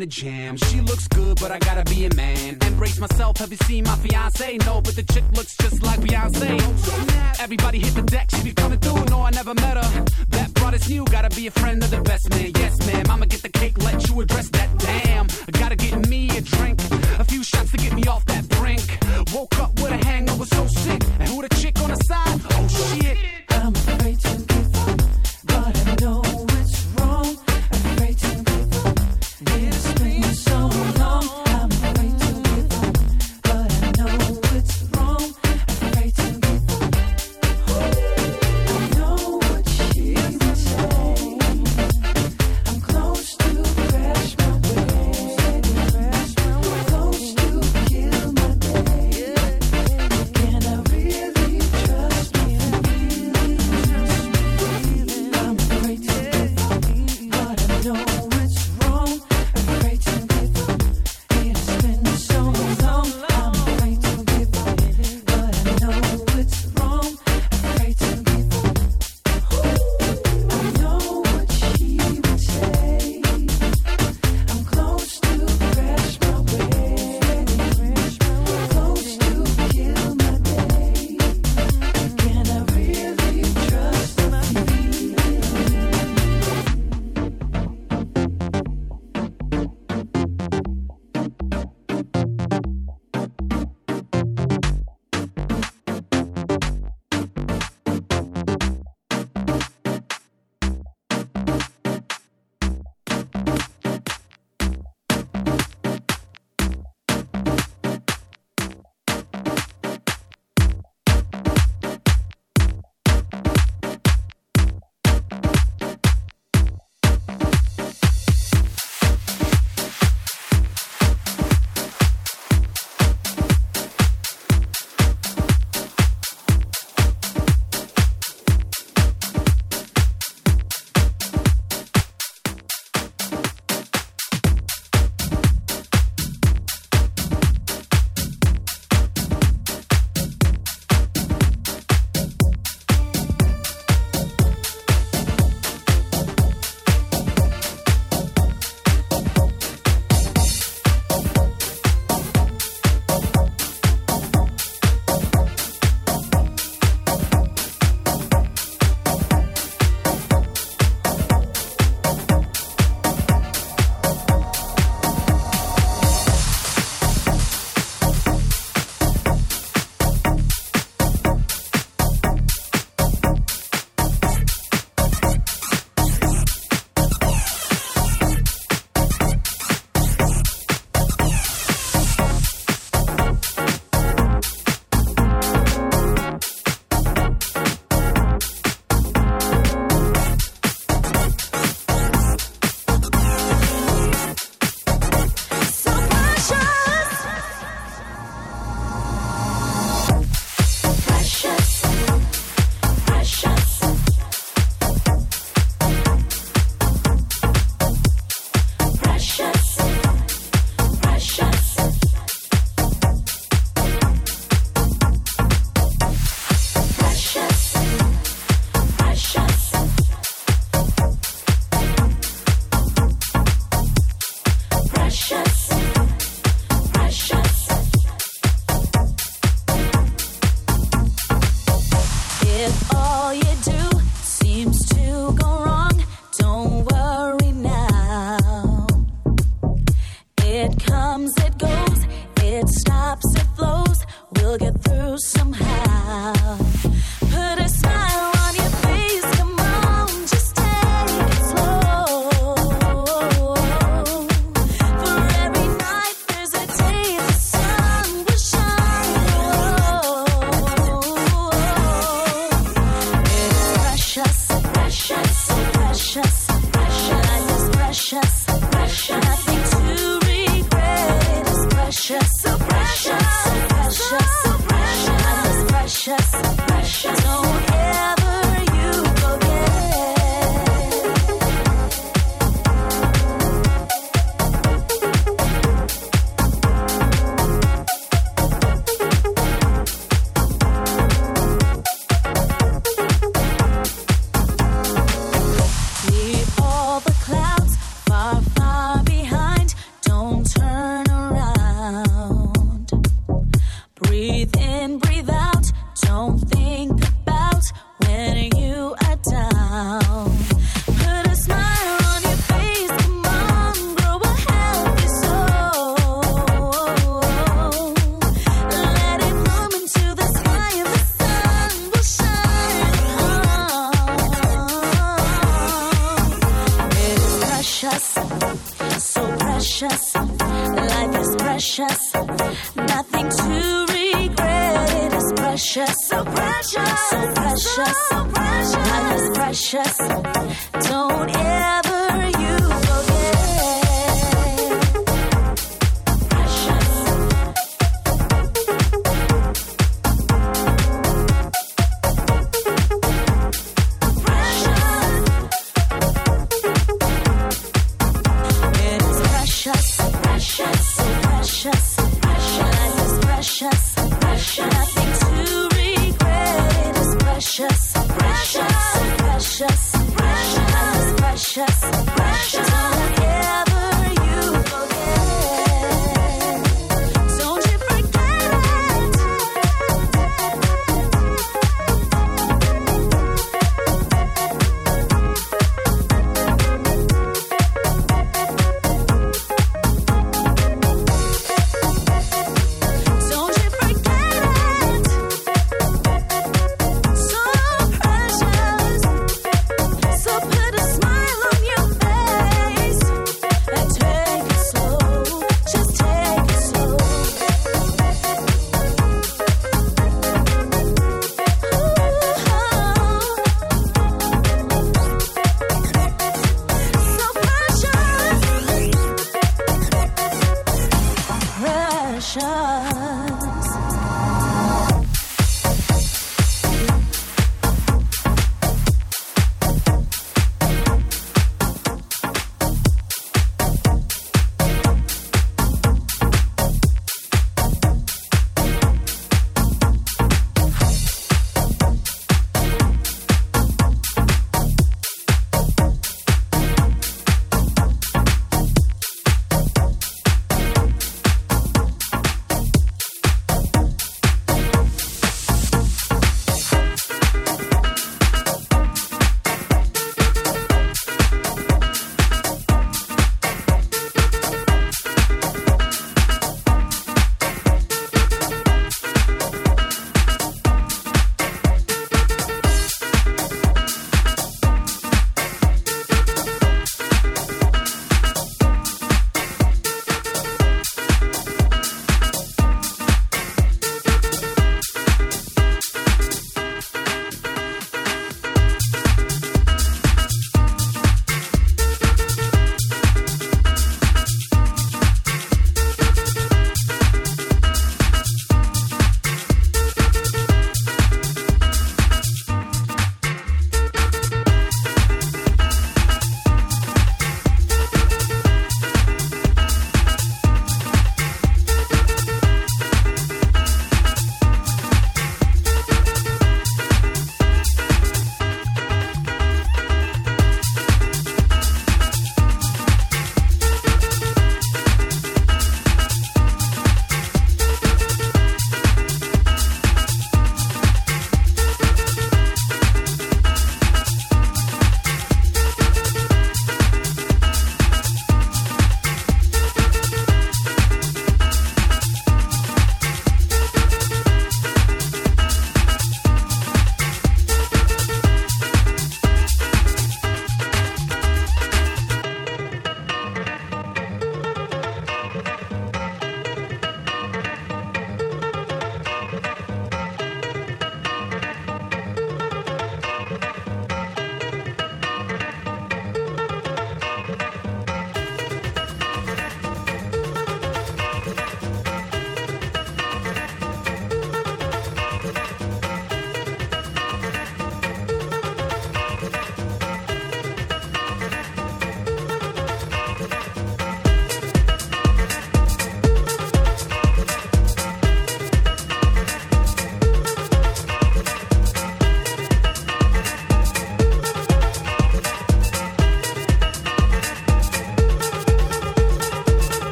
the jam. She looks good, but I gotta be a man. Embrace myself, have you seen my fiance? No, but the chick looks just like Beyonce. Everybody hit the deck, she be coming through. No, I never met her. That brought is new, gotta be a friend of the best.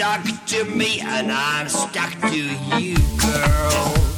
Stuck to me and I'm stuck to you, girl.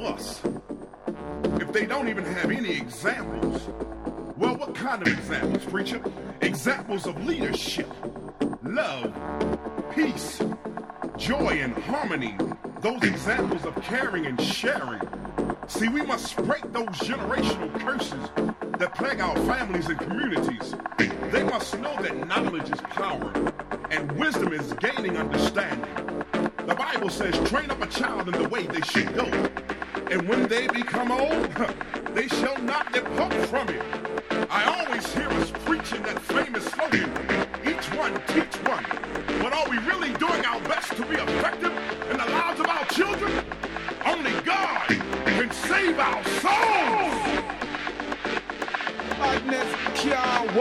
Us if they don't even have any examples? Well, what kind of examples, preacher? Examples of leadership, love, peace, joy, and harmony. Those examples of caring and sharing. See, we must break those generational curses that plague our families and communities. They must know that knowledge is power and wisdom is gaining understanding. The Bible says, train up a child in the way they should go. And when they become old, they shall not depart from it. I always hear us preaching that famous slogan, each one teach one. But are we really doing our best to be effective in the lives of our children? Only God can save our souls! Madness can't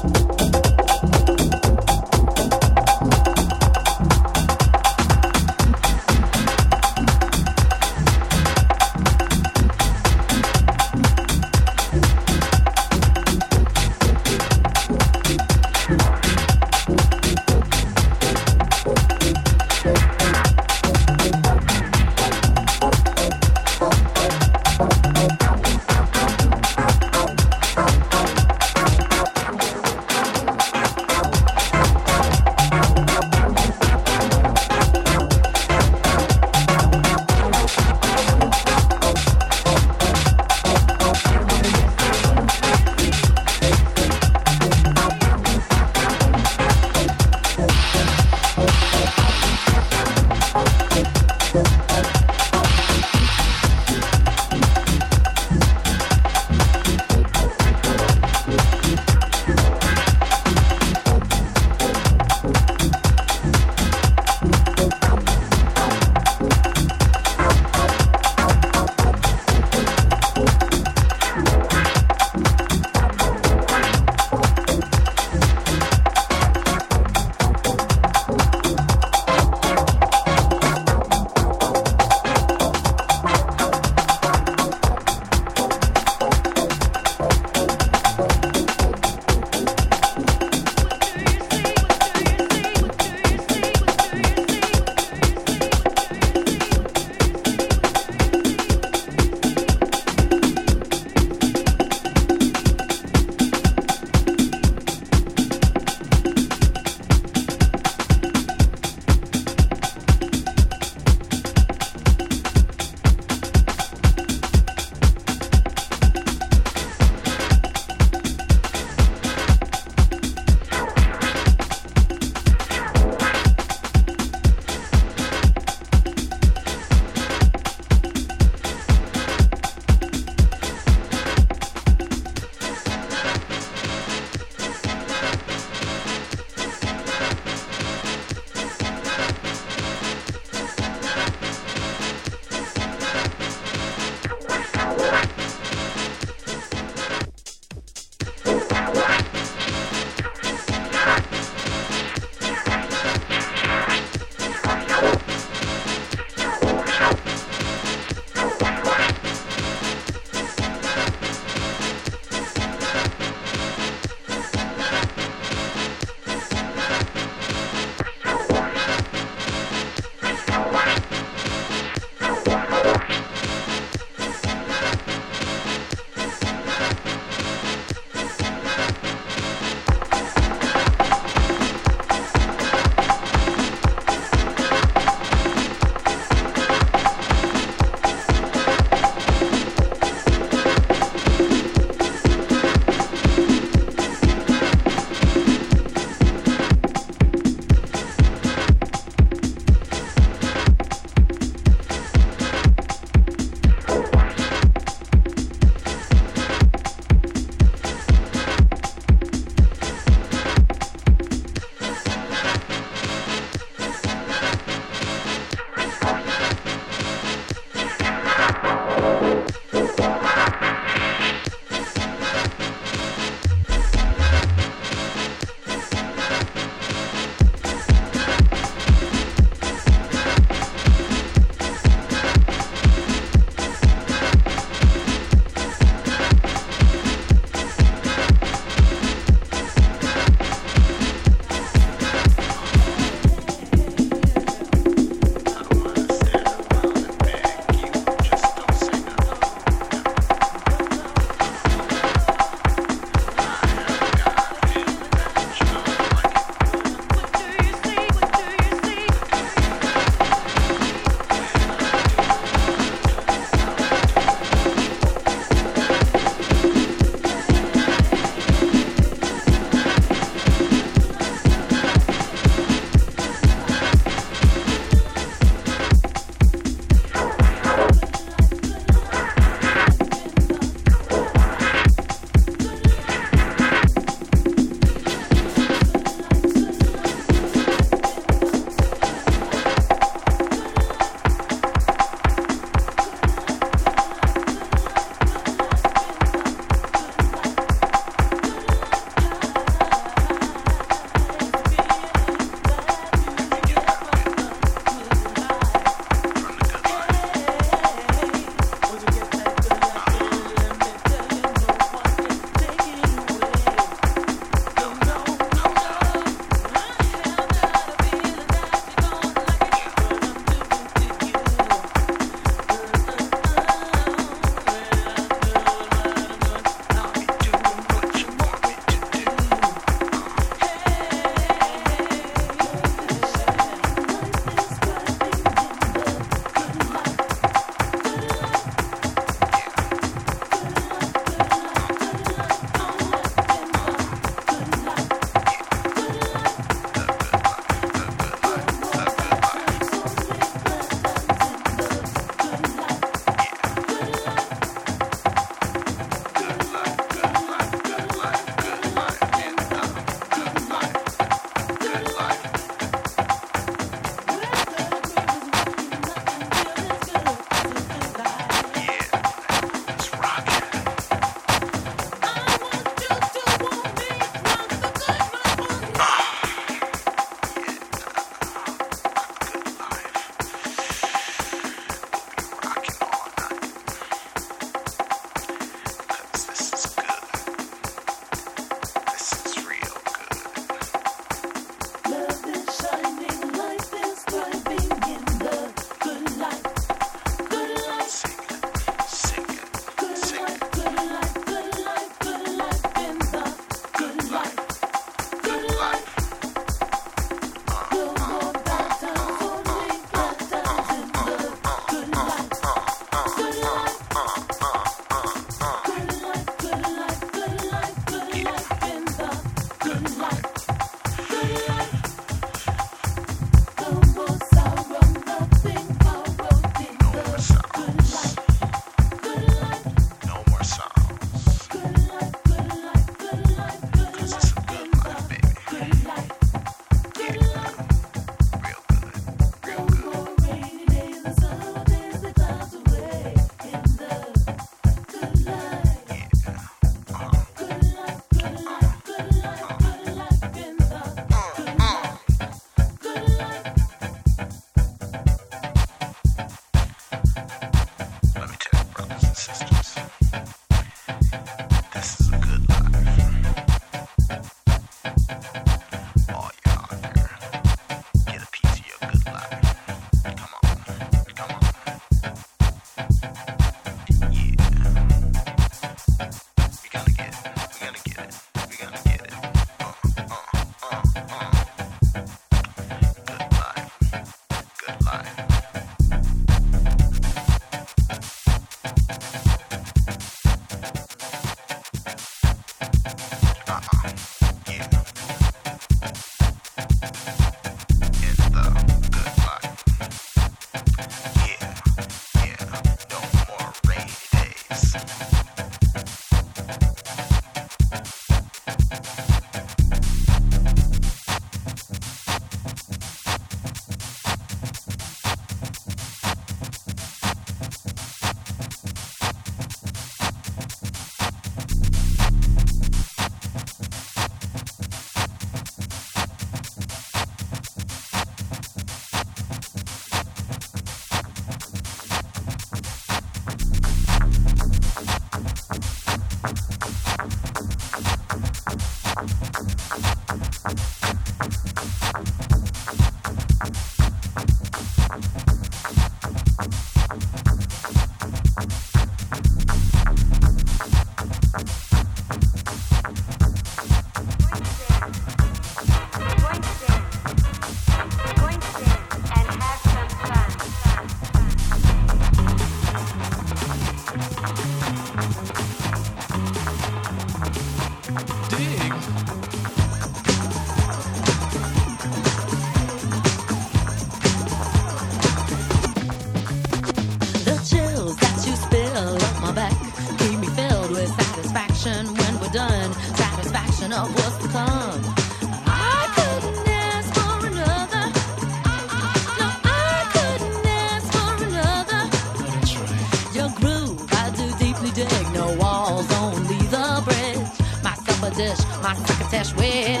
where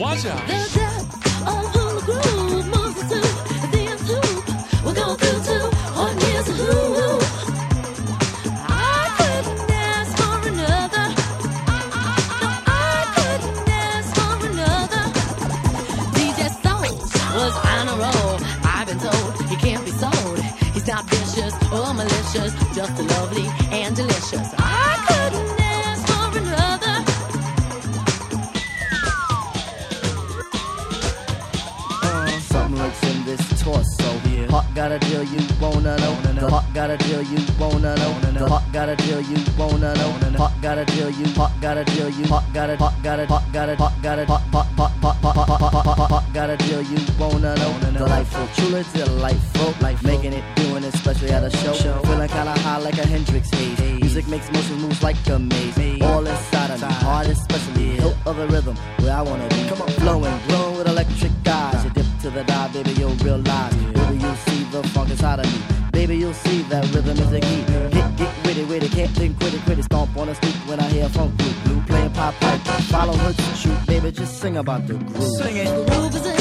Watch out. The death of Hula Groove, Monster Soup, Dance Hoop. We're going through two hot years of hoo. I couldn't ask for another. No, I couldn't ask for another. DJ Soul was on a roll. I've been told he can't be sold. He's not vicious or malicious, just a lovely got a deal you wanna know. The hawk got a deal you wanna know. The hawk got a deal you wanna know. Hawk got a deal you hawk got a deal you hawk got a hawk got a hawk got a hawk got a hawk hawk hawk hawk hawk hawk hawk hawk hawk got a deal you wanna know. Delightful, truly delightful. Life making it, doing it, especially at a show. Feeling kinda high like a Hendrix haze. Music makes motion moves like a maze. All inside of me, heart especially. Hilt of the rhythm where I wanna be. Come on, flowing, glowing with electric eyes. You dip to the dive, baby, you'll realize. Baby, you motherfuckers out of me. Baby, you'll see that rhythm is the key. Get, get witty, witty, can't think quit it, quit it. Stomp on the street when I hear funk group. Blue playing pop pipe. Follow her to shoot, baby, just sing about the groove. Sing it. The groove is in